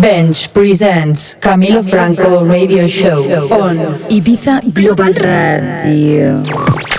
Bench presents Camilo Franco Radio Show on Ibiza Global Radio.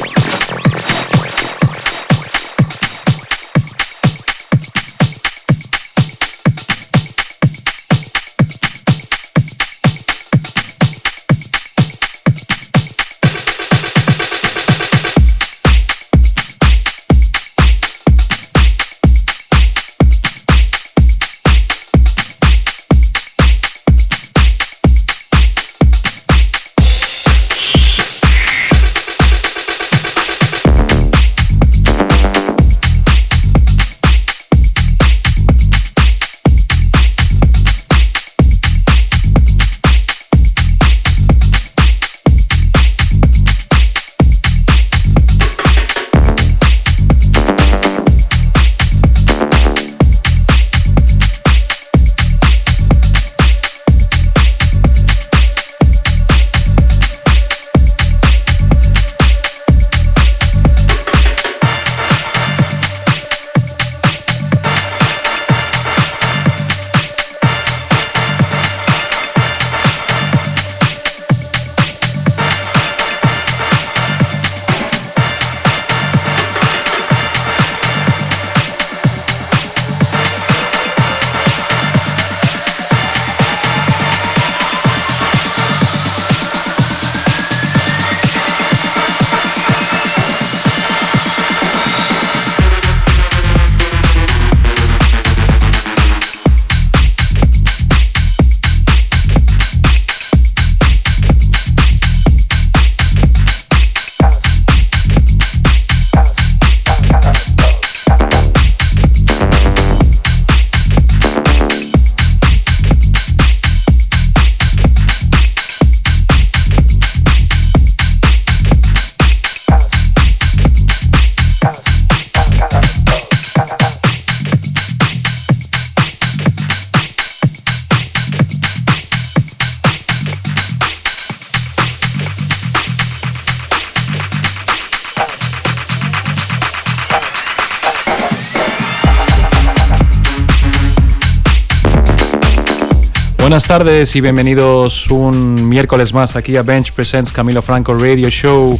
Tardes y bienvenidos un miércoles más aquí a Bench Presents Camilo Franco Radio Show.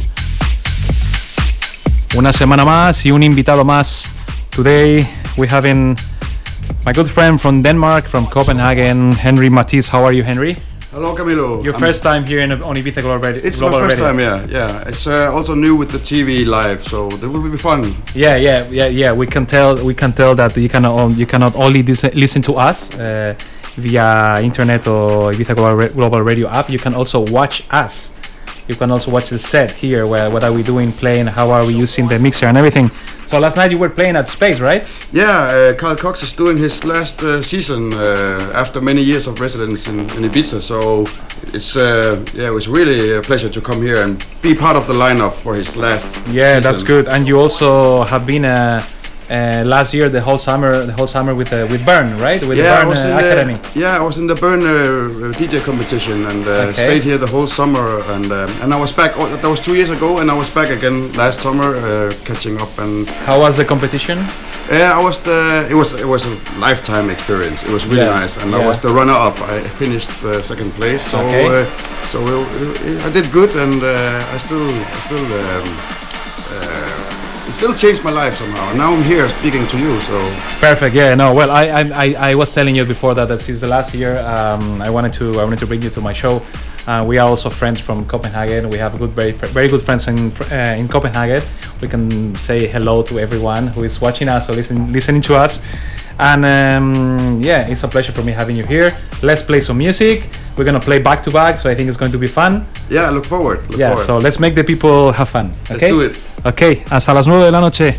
Una semana más y un invitado más. Today we having my good friend from Denmark, from Copenhagen, Henri Matisse. How are you, Henri? Hello, Camilo. Your I'm- first time here in, on Ibiza Global Radio. It's Global my first Radio. time, yeah, yeah. It's uh, also new with the TV live, so it will be fun. Yeah, yeah, yeah, yeah. We can tell. We can tell that you cannot. You cannot only listen to us uh, via internet or Ibiza Global, Ra- Global Radio app. You can also watch us. You can also watch the set here. Where what are we doing, playing? How are we using the mixer and everything? So last night you were playing at Space, right? Yeah, uh, Carl Cox is doing his last uh, season uh, after many years of residence in, in Ibiza, so it's uh, yeah, it was really a pleasure to come here and be part of the lineup for his last. Yeah, that's good. And you also have been uh, uh, last year the whole summer, the whole summer with uh, with Burn, right? With Yeah, I the was uh, in Academy. the yeah, I was in the Burn uh, DJ competition and uh, Okay. stayed here the whole summer and um, and I was back. oh, That was two years ago, and I was back again last summer, uh, catching up and How was the competition? Yeah, I was the. It was it was a lifetime experience. It was really Yeah, nice, and yeah. I was the runner-up. I finished uh, second place, so Okay. uh, so uh, I did good, and uh, I still I still um, uh, it still changed my life somehow. And now I'm here speaking to you, so Perfect. Yeah. No. Well, I I, I, was telling you before that, that since the last year, um, I wanted to I wanted to bring you to my show. Uh, we are also friends from Copenhagen. We have good, very very good friends in uh, in Copenhagen. We can say hello to everyone who is watching us or listen, listening to us. And um, yeah, it's a pleasure for me having you here. Let's play some music. We're gonna play back to back, so I think it's going to be fun. yeah, I look forward. Look Yeah. forward. So let's make the people have fun. Let's do it. Ok. Hasta las 9 de la noche.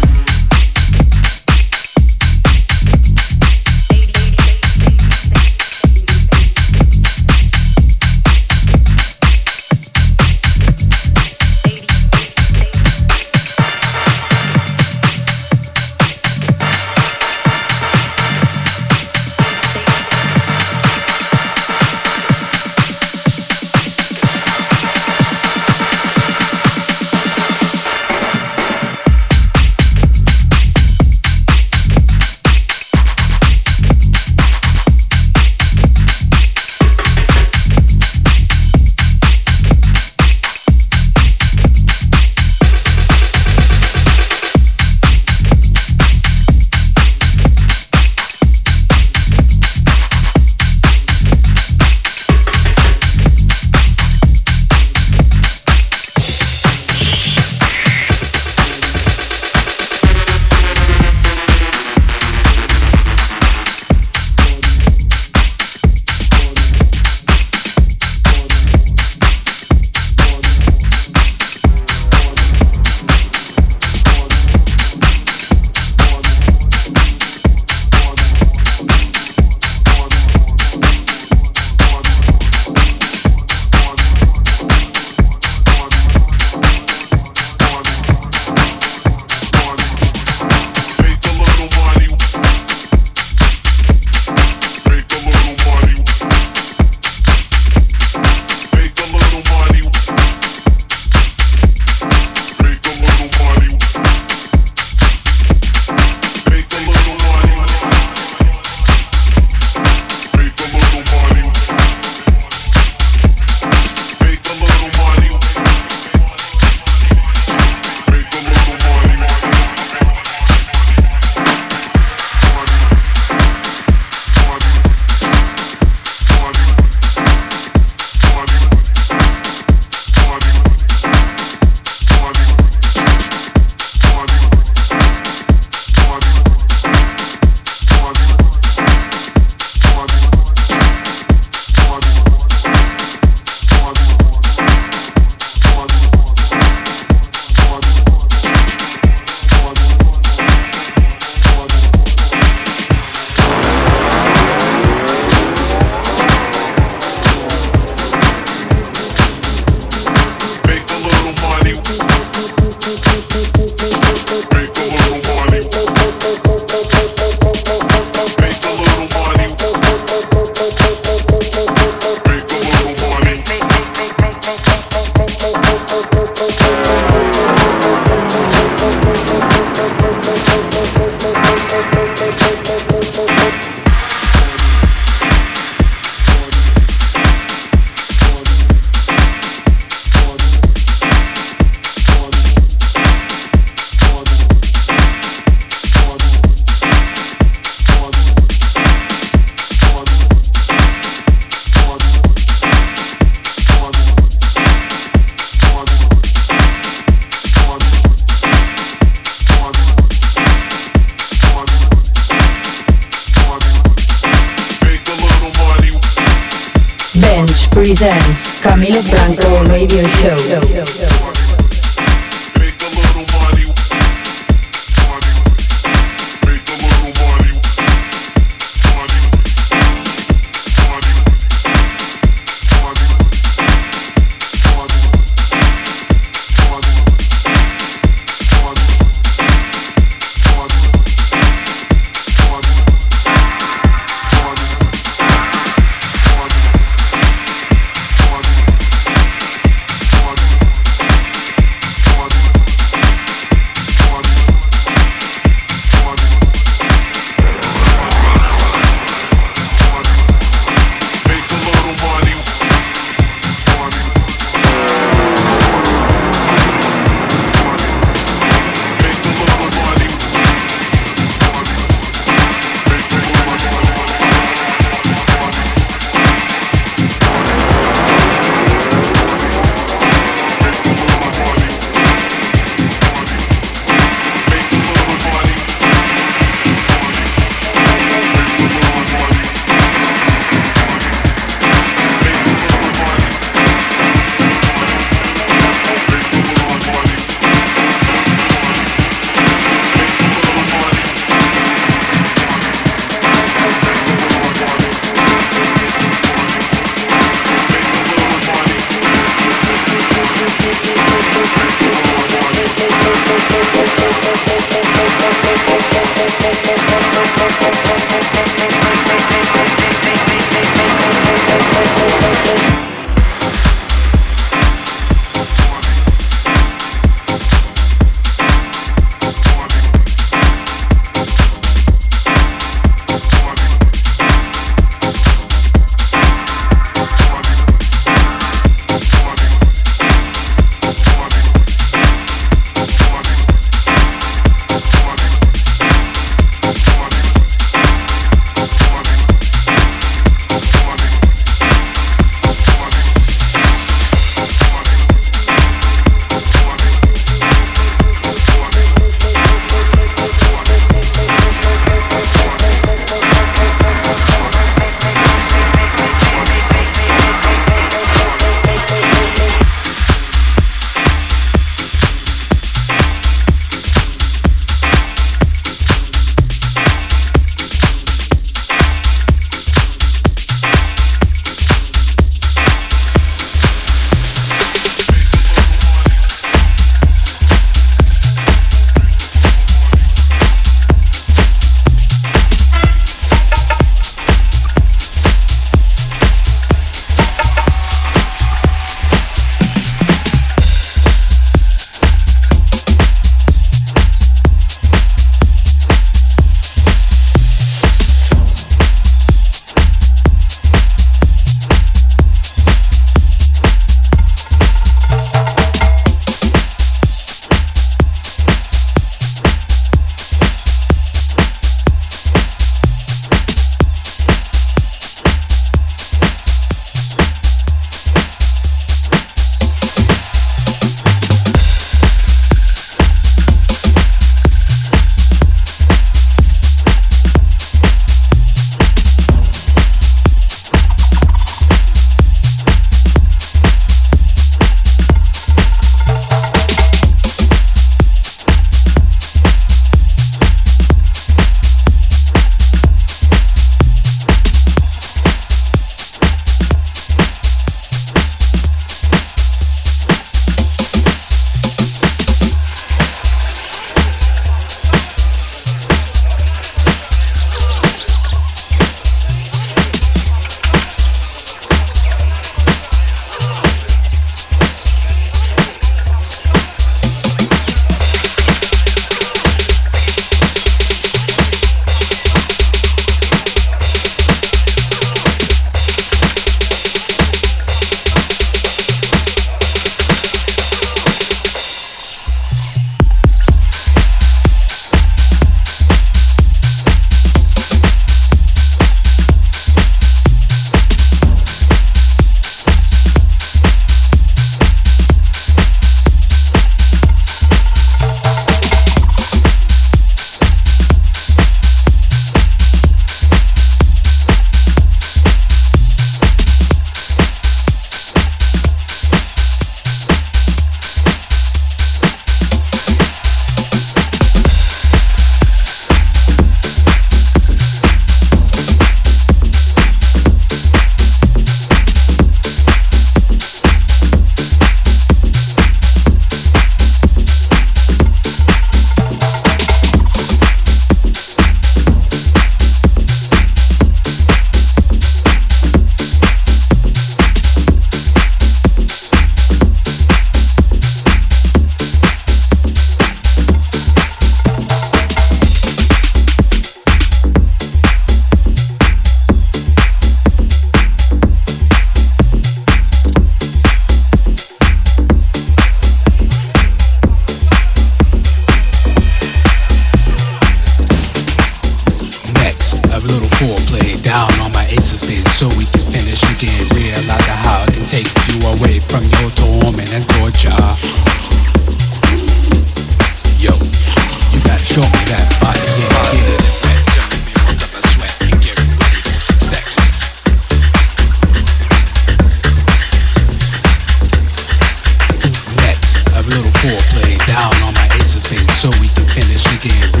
again.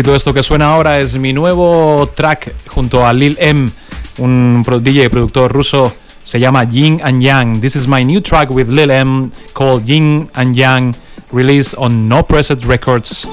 éxito esto que suena ahora es mi nuevo track junto a Lil M, un DJ productor ruso. Se llama Yin and Yang. This is my new track with Lil M called Yin and Yang, released on No Preset Records.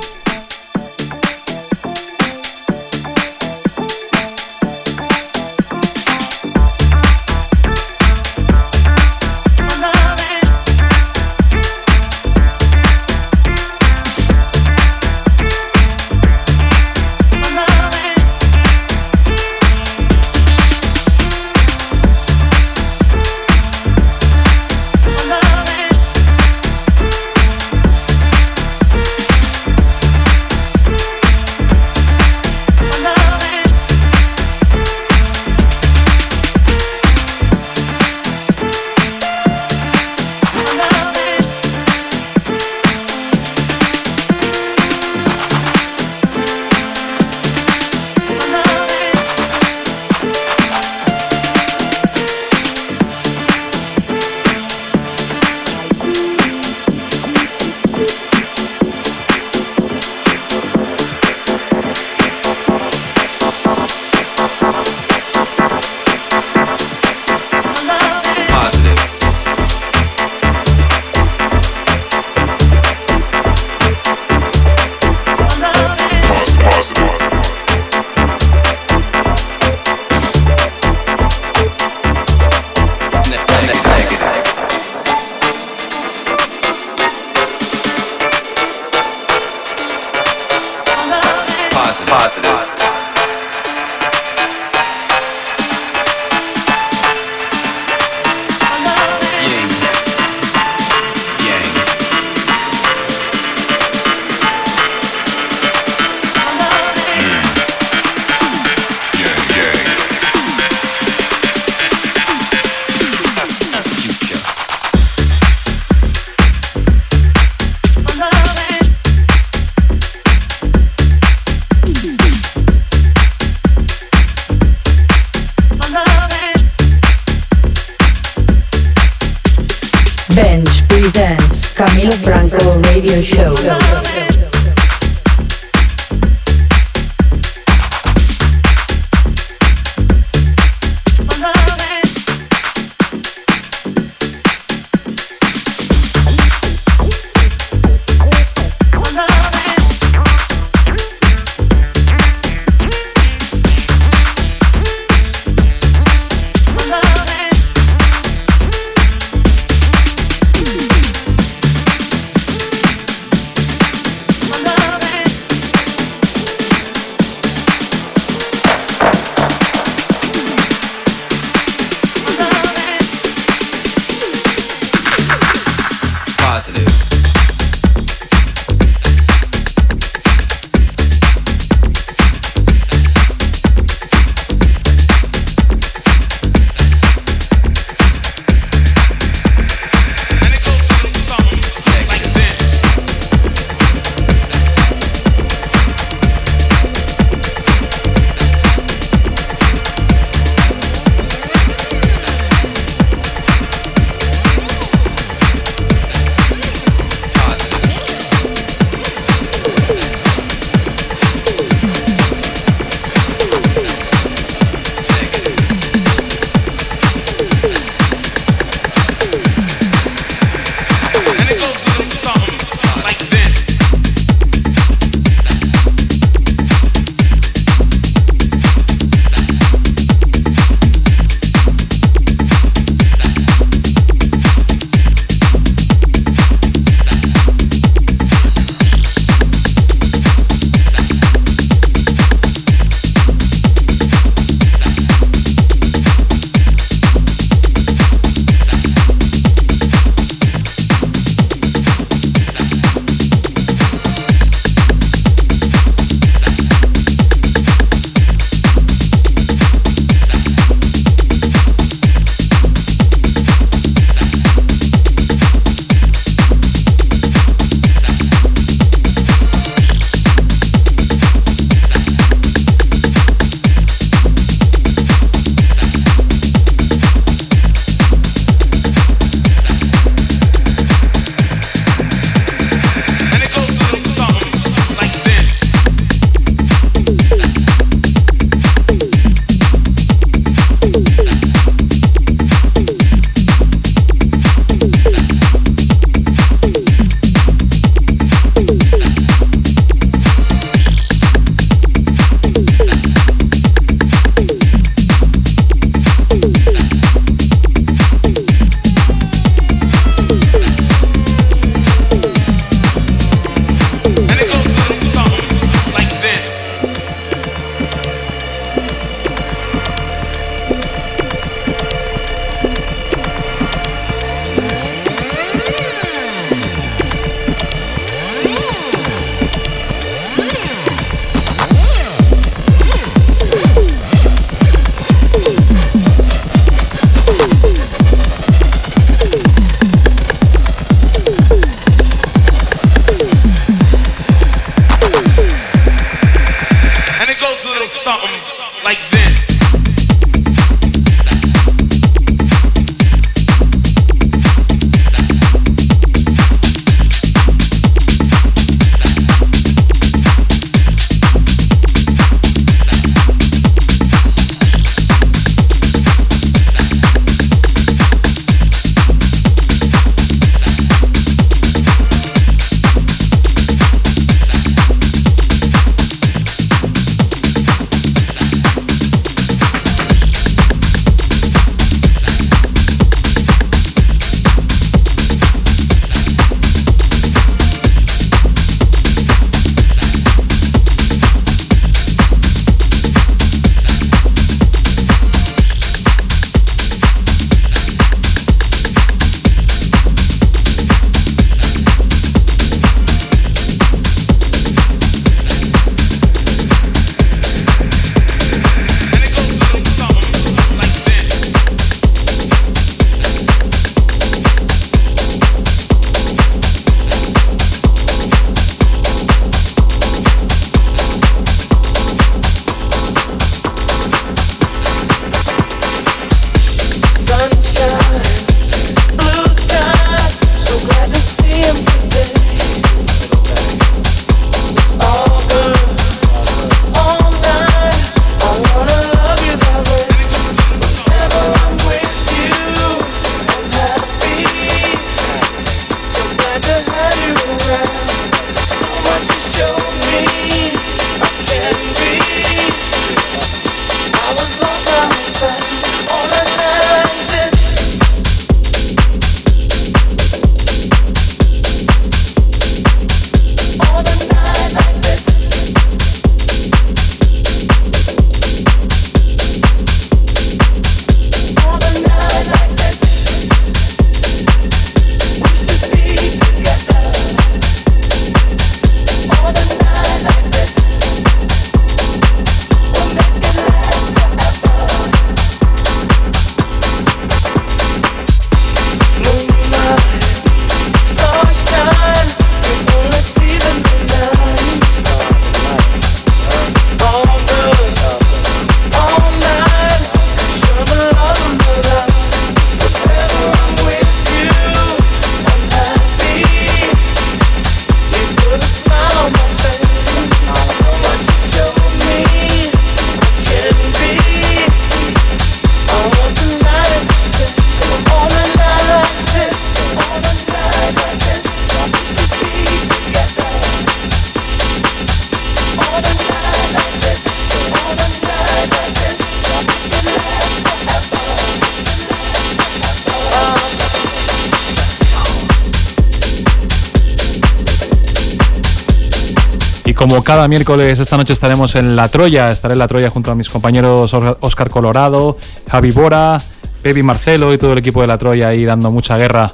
Como cada miércoles, esta noche estaremos en La Troya. Estaré en La Troya junto a mis compañeros Oscar Colorado, Javi Bora, Baby Marcelo y todo el equipo de La Troya ahí dando mucha guerra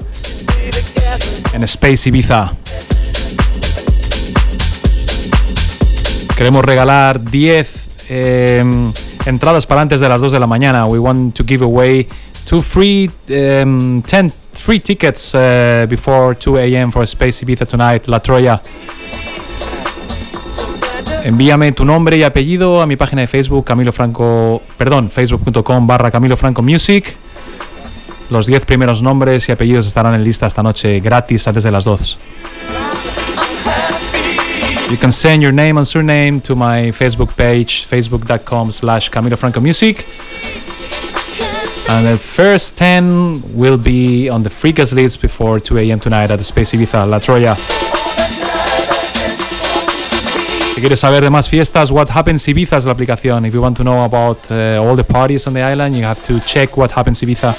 en Space Ibiza. Queremos regalar 10 eh, entradas para antes de las 2 de la mañana. We want to give away two free, um, 10 free tickets uh, before 2 a.m. for Space Ibiza tonight, La Troya. Envíame tu nombre y apellido a mi página de Facebook, Camilo Franco, perdón, facebook.com barra Camilo Franco Music. Los 10 primeros nombres y apellidos estarán en lista esta noche gratis antes de las 2. You can send your name and surname to my Facebook page, facebook.com slash Camilo Franco Music. And the first 10 will be on the freakers list before 2 a.m. tonight at the Space Ibiza, La Troya. Quieres saber de más fiestas, What Happens Ibiza es la aplicación. If you want to know about uh, all the parties on the island, you have to check What Happens Ibiza.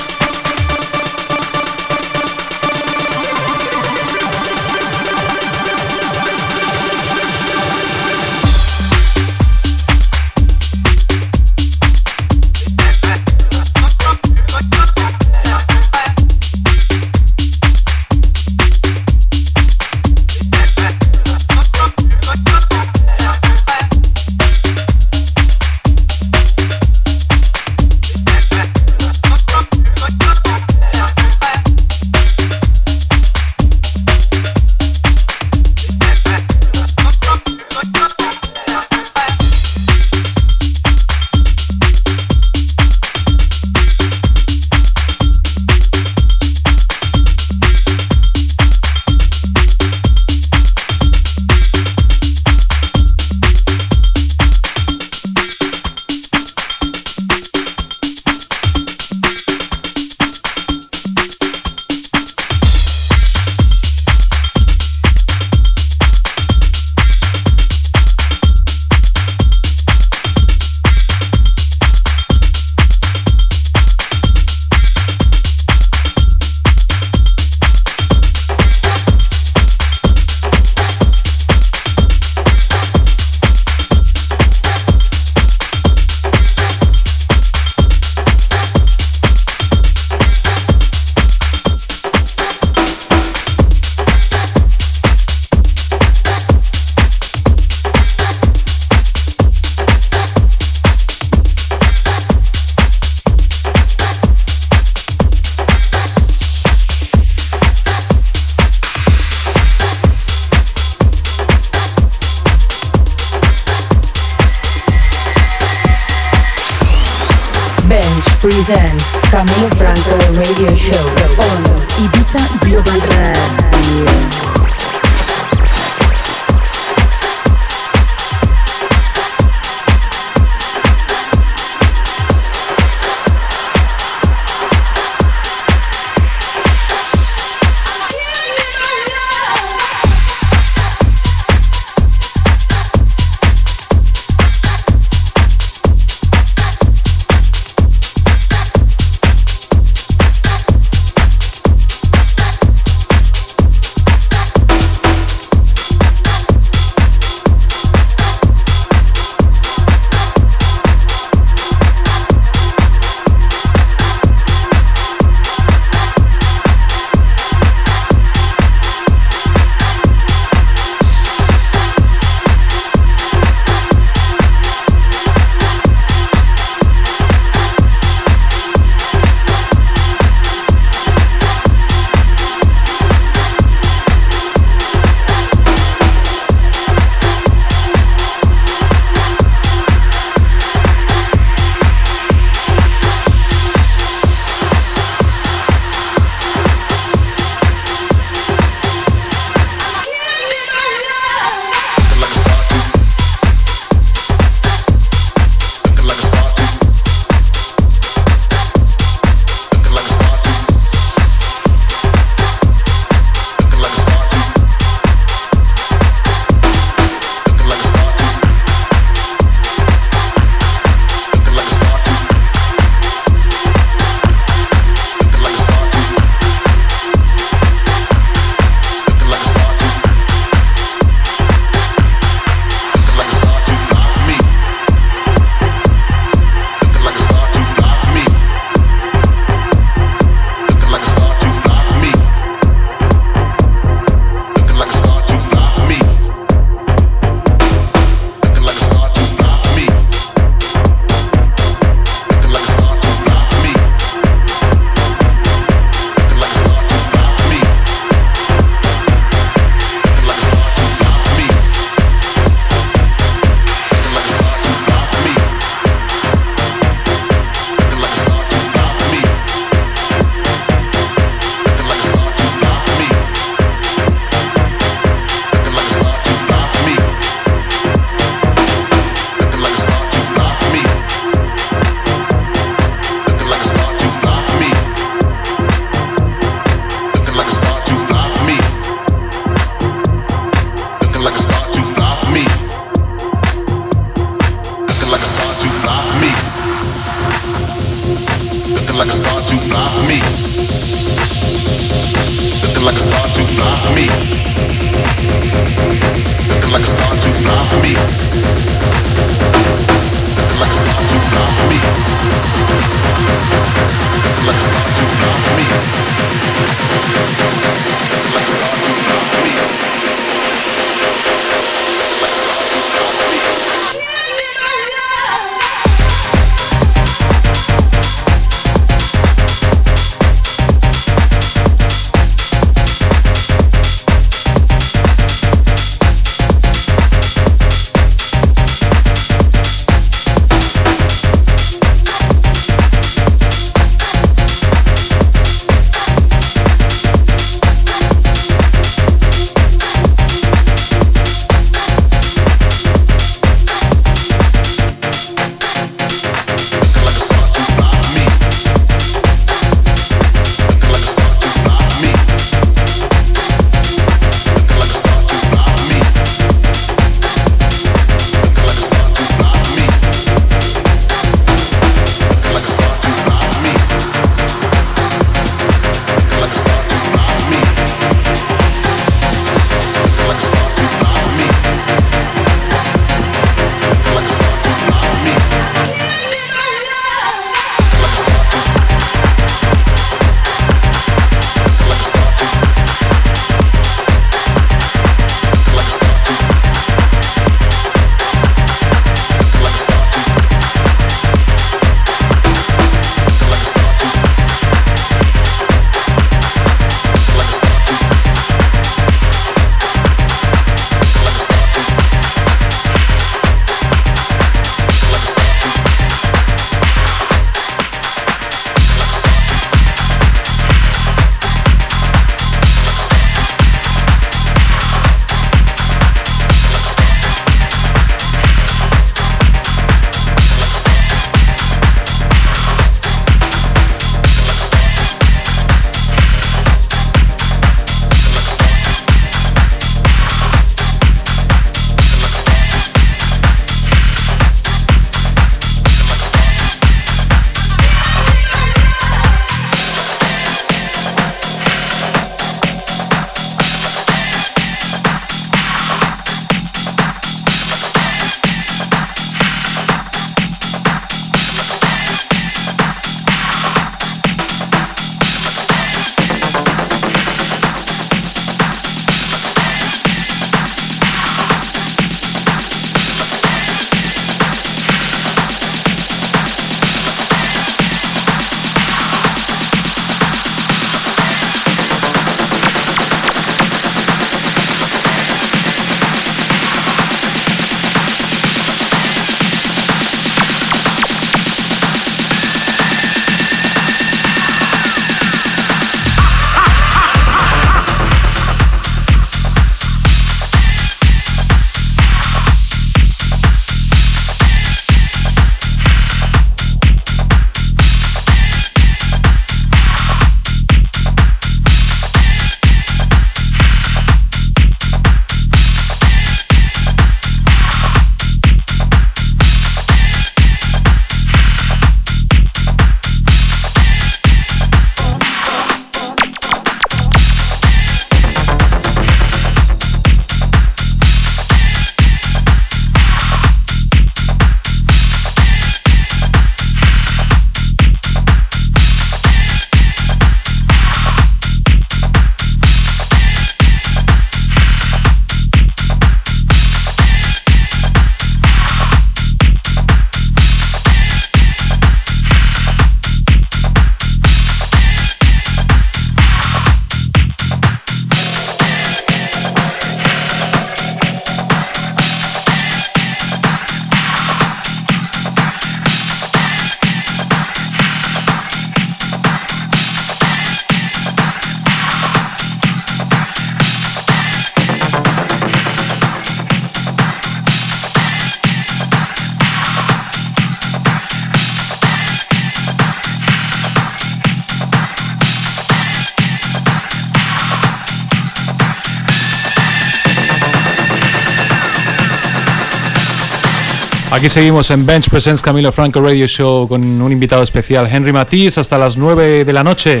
Aquí seguimos en Bench Presents Camilo Franco Radio Show con un invitado especial, Henry Matisse, hasta las 9 de la noche.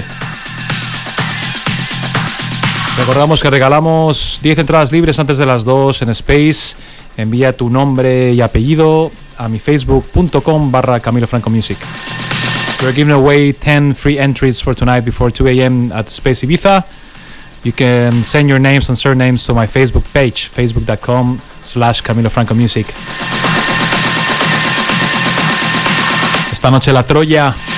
Recordamos que regalamos 10 entradas libres antes de las 2 en Space. Envía tu nombre y apellido a mi facebook.com barra Camilo Franco Music. We're giving away 10 free entries for tonight before 2 a.m. at Space Ibiza. You can send your names and surnames to my Facebook page, facebook.com slash Camilo Franco Music. Esta noche la Troya.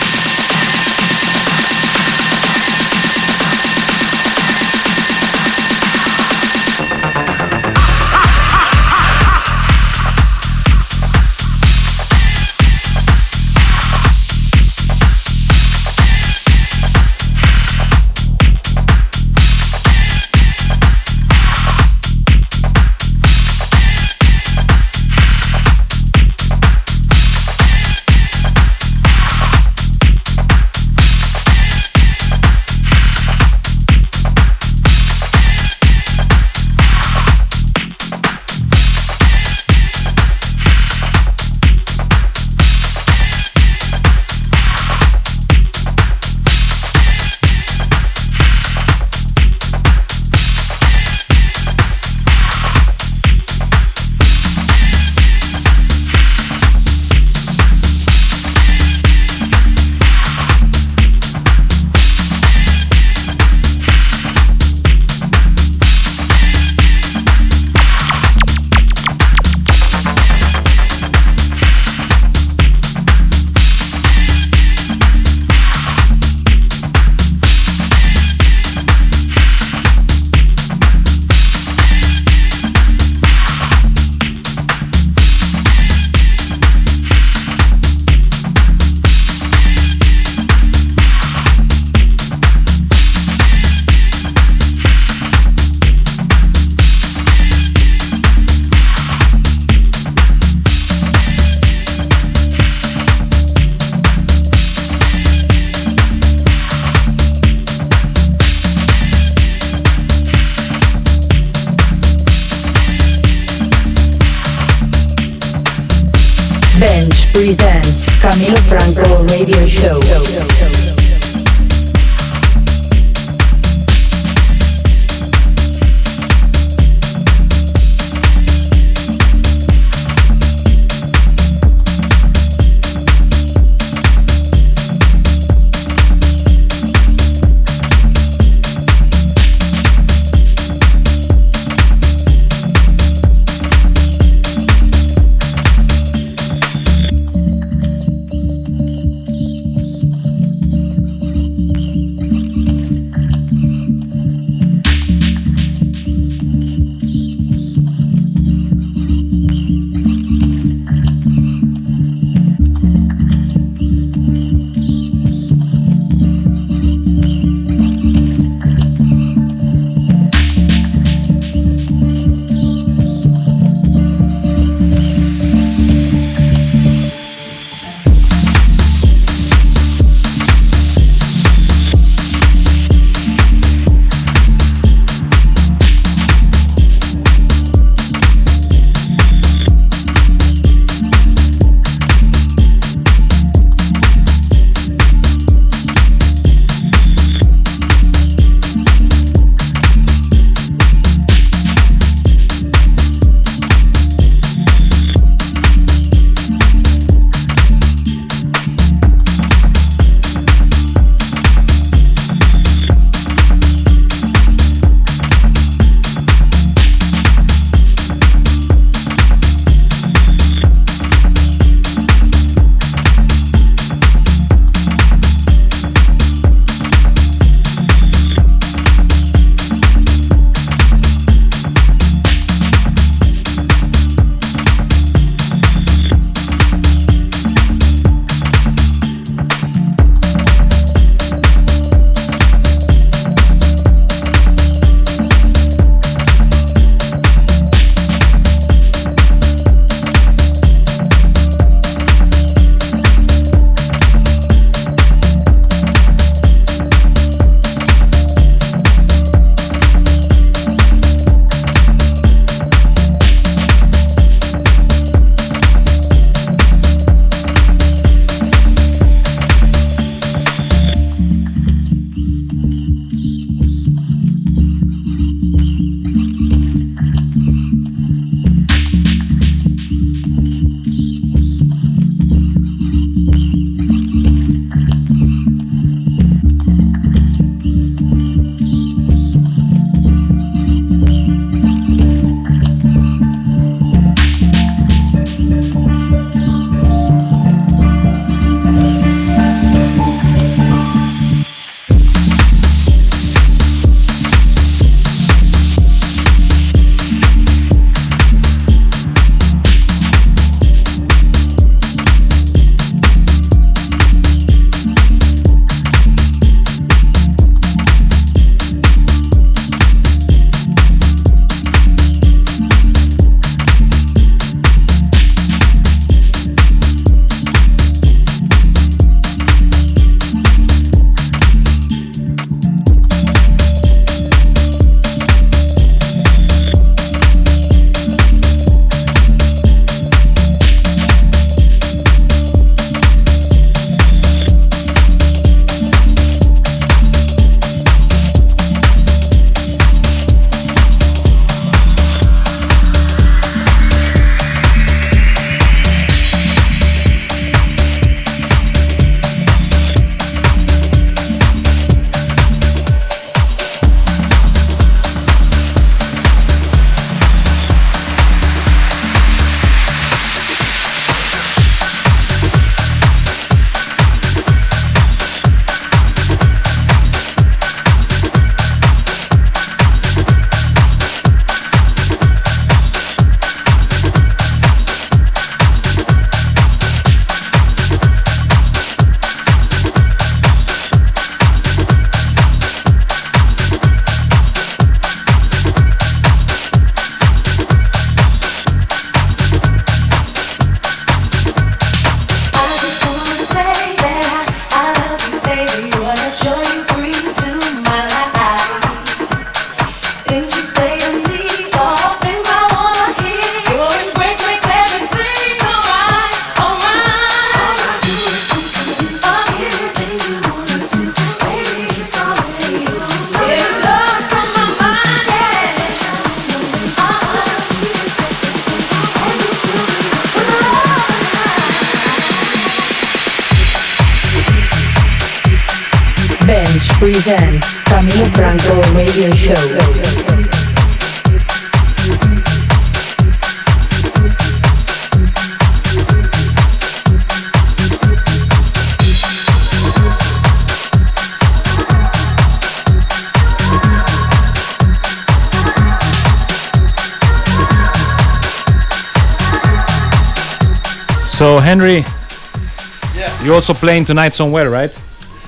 Also playing tonight somewhere, right?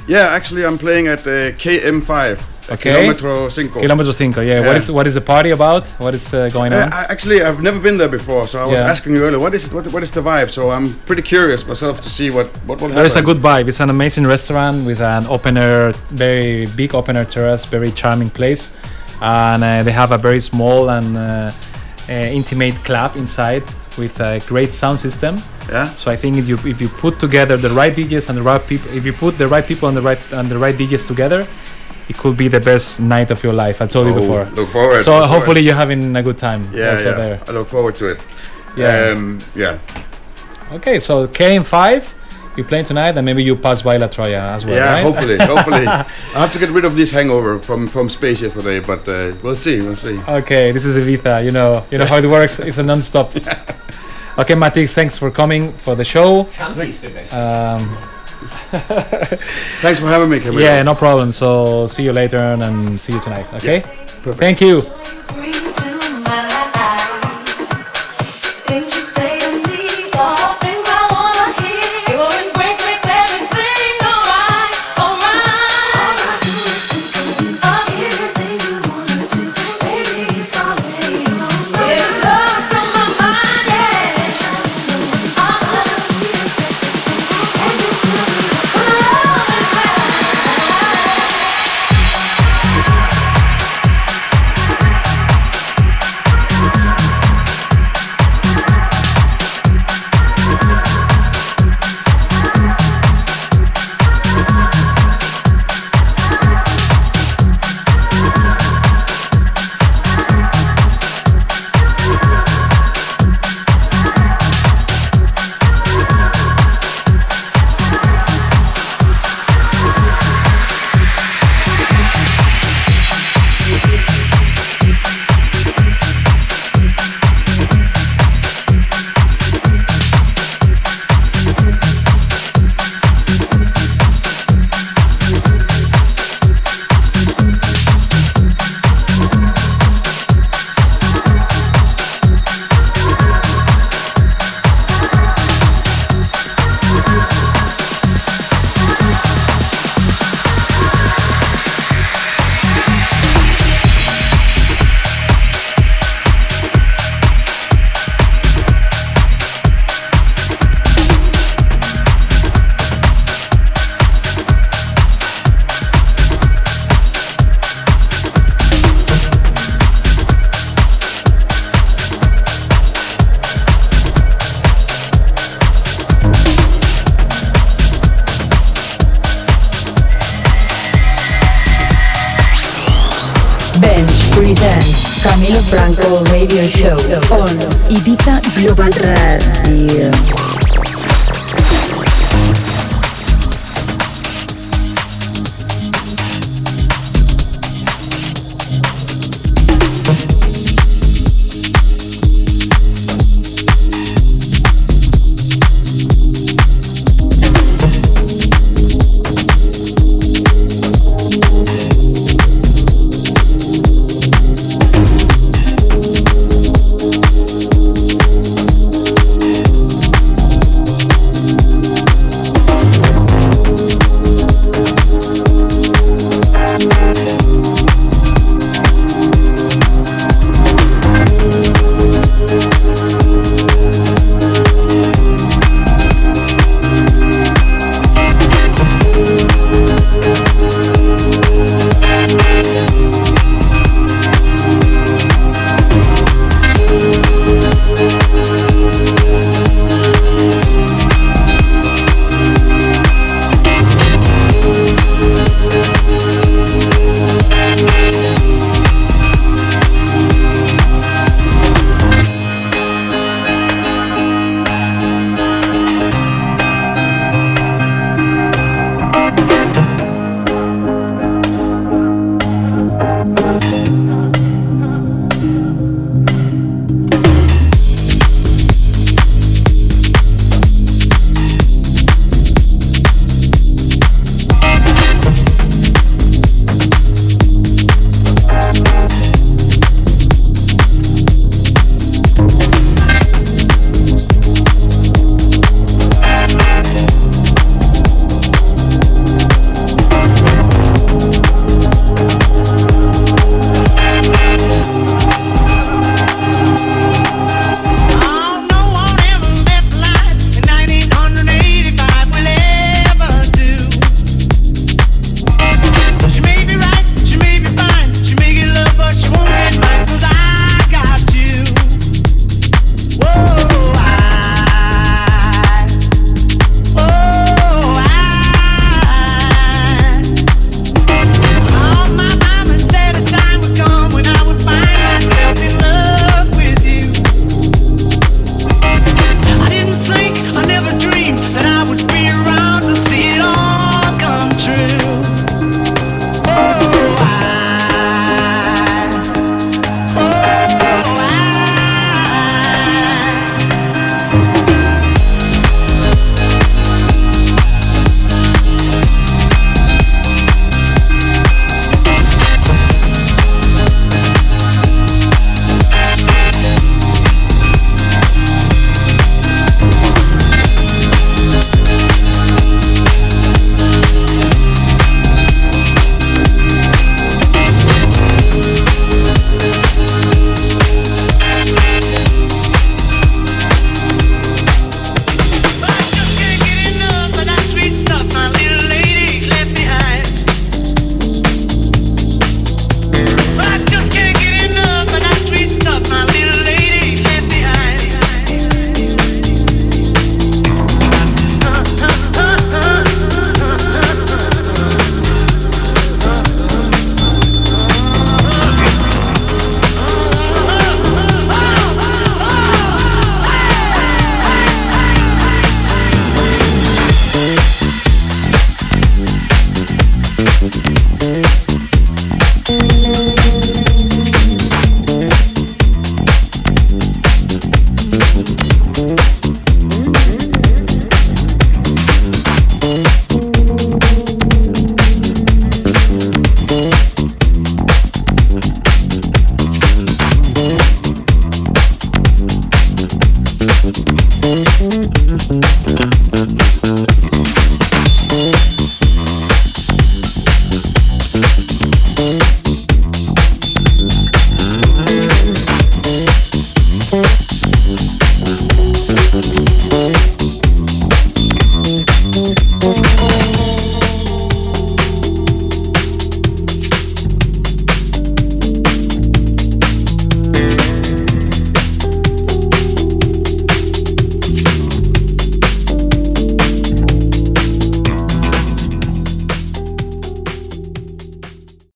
Yeah, actually, I'm playing at uh, KM5. uh, Okay. Kilometro Cinco. Kilometro Cinco. Yeah. What Yeah. is what is the party about? What is uh, going Uh, on? I, actually, I've never been there before, so I was Yeah. asking you earlier, what is it? What, what is the vibe? So I'm pretty curious myself to see what what will happen. There is a good vibe. It's an amazing restaurant with an open air, very big open air terrace, very charming place, and uh, they have a very small and uh, uh, intimate club inside with a great sound system. Yeah. So I think if you if you put together the right DJs and the right people, if you put the right people and the right and the right DJs together, it could be the best night of your life. I told you Oh, before. Look forward. So look forward. hopefully you're having a good time. Yeah, yeah. I look forward to it. Yeah. Um, yeah. Okay, so KM5, you're playing tonight, and maybe you pass by La Troya as well, yeah. right? Hopefully, hopefully. I have to get rid of this hangover from from space yesterday, but uh, we'll see. We'll see. Okay, this is Evita. You know, you know how it works. It's a non-stop. Okay, Matix, thanks for coming for the show. Um, Thanks for having me, Camilo. yeah, no problem. So see you later and see you tonight. Okay. Perfect. Thank you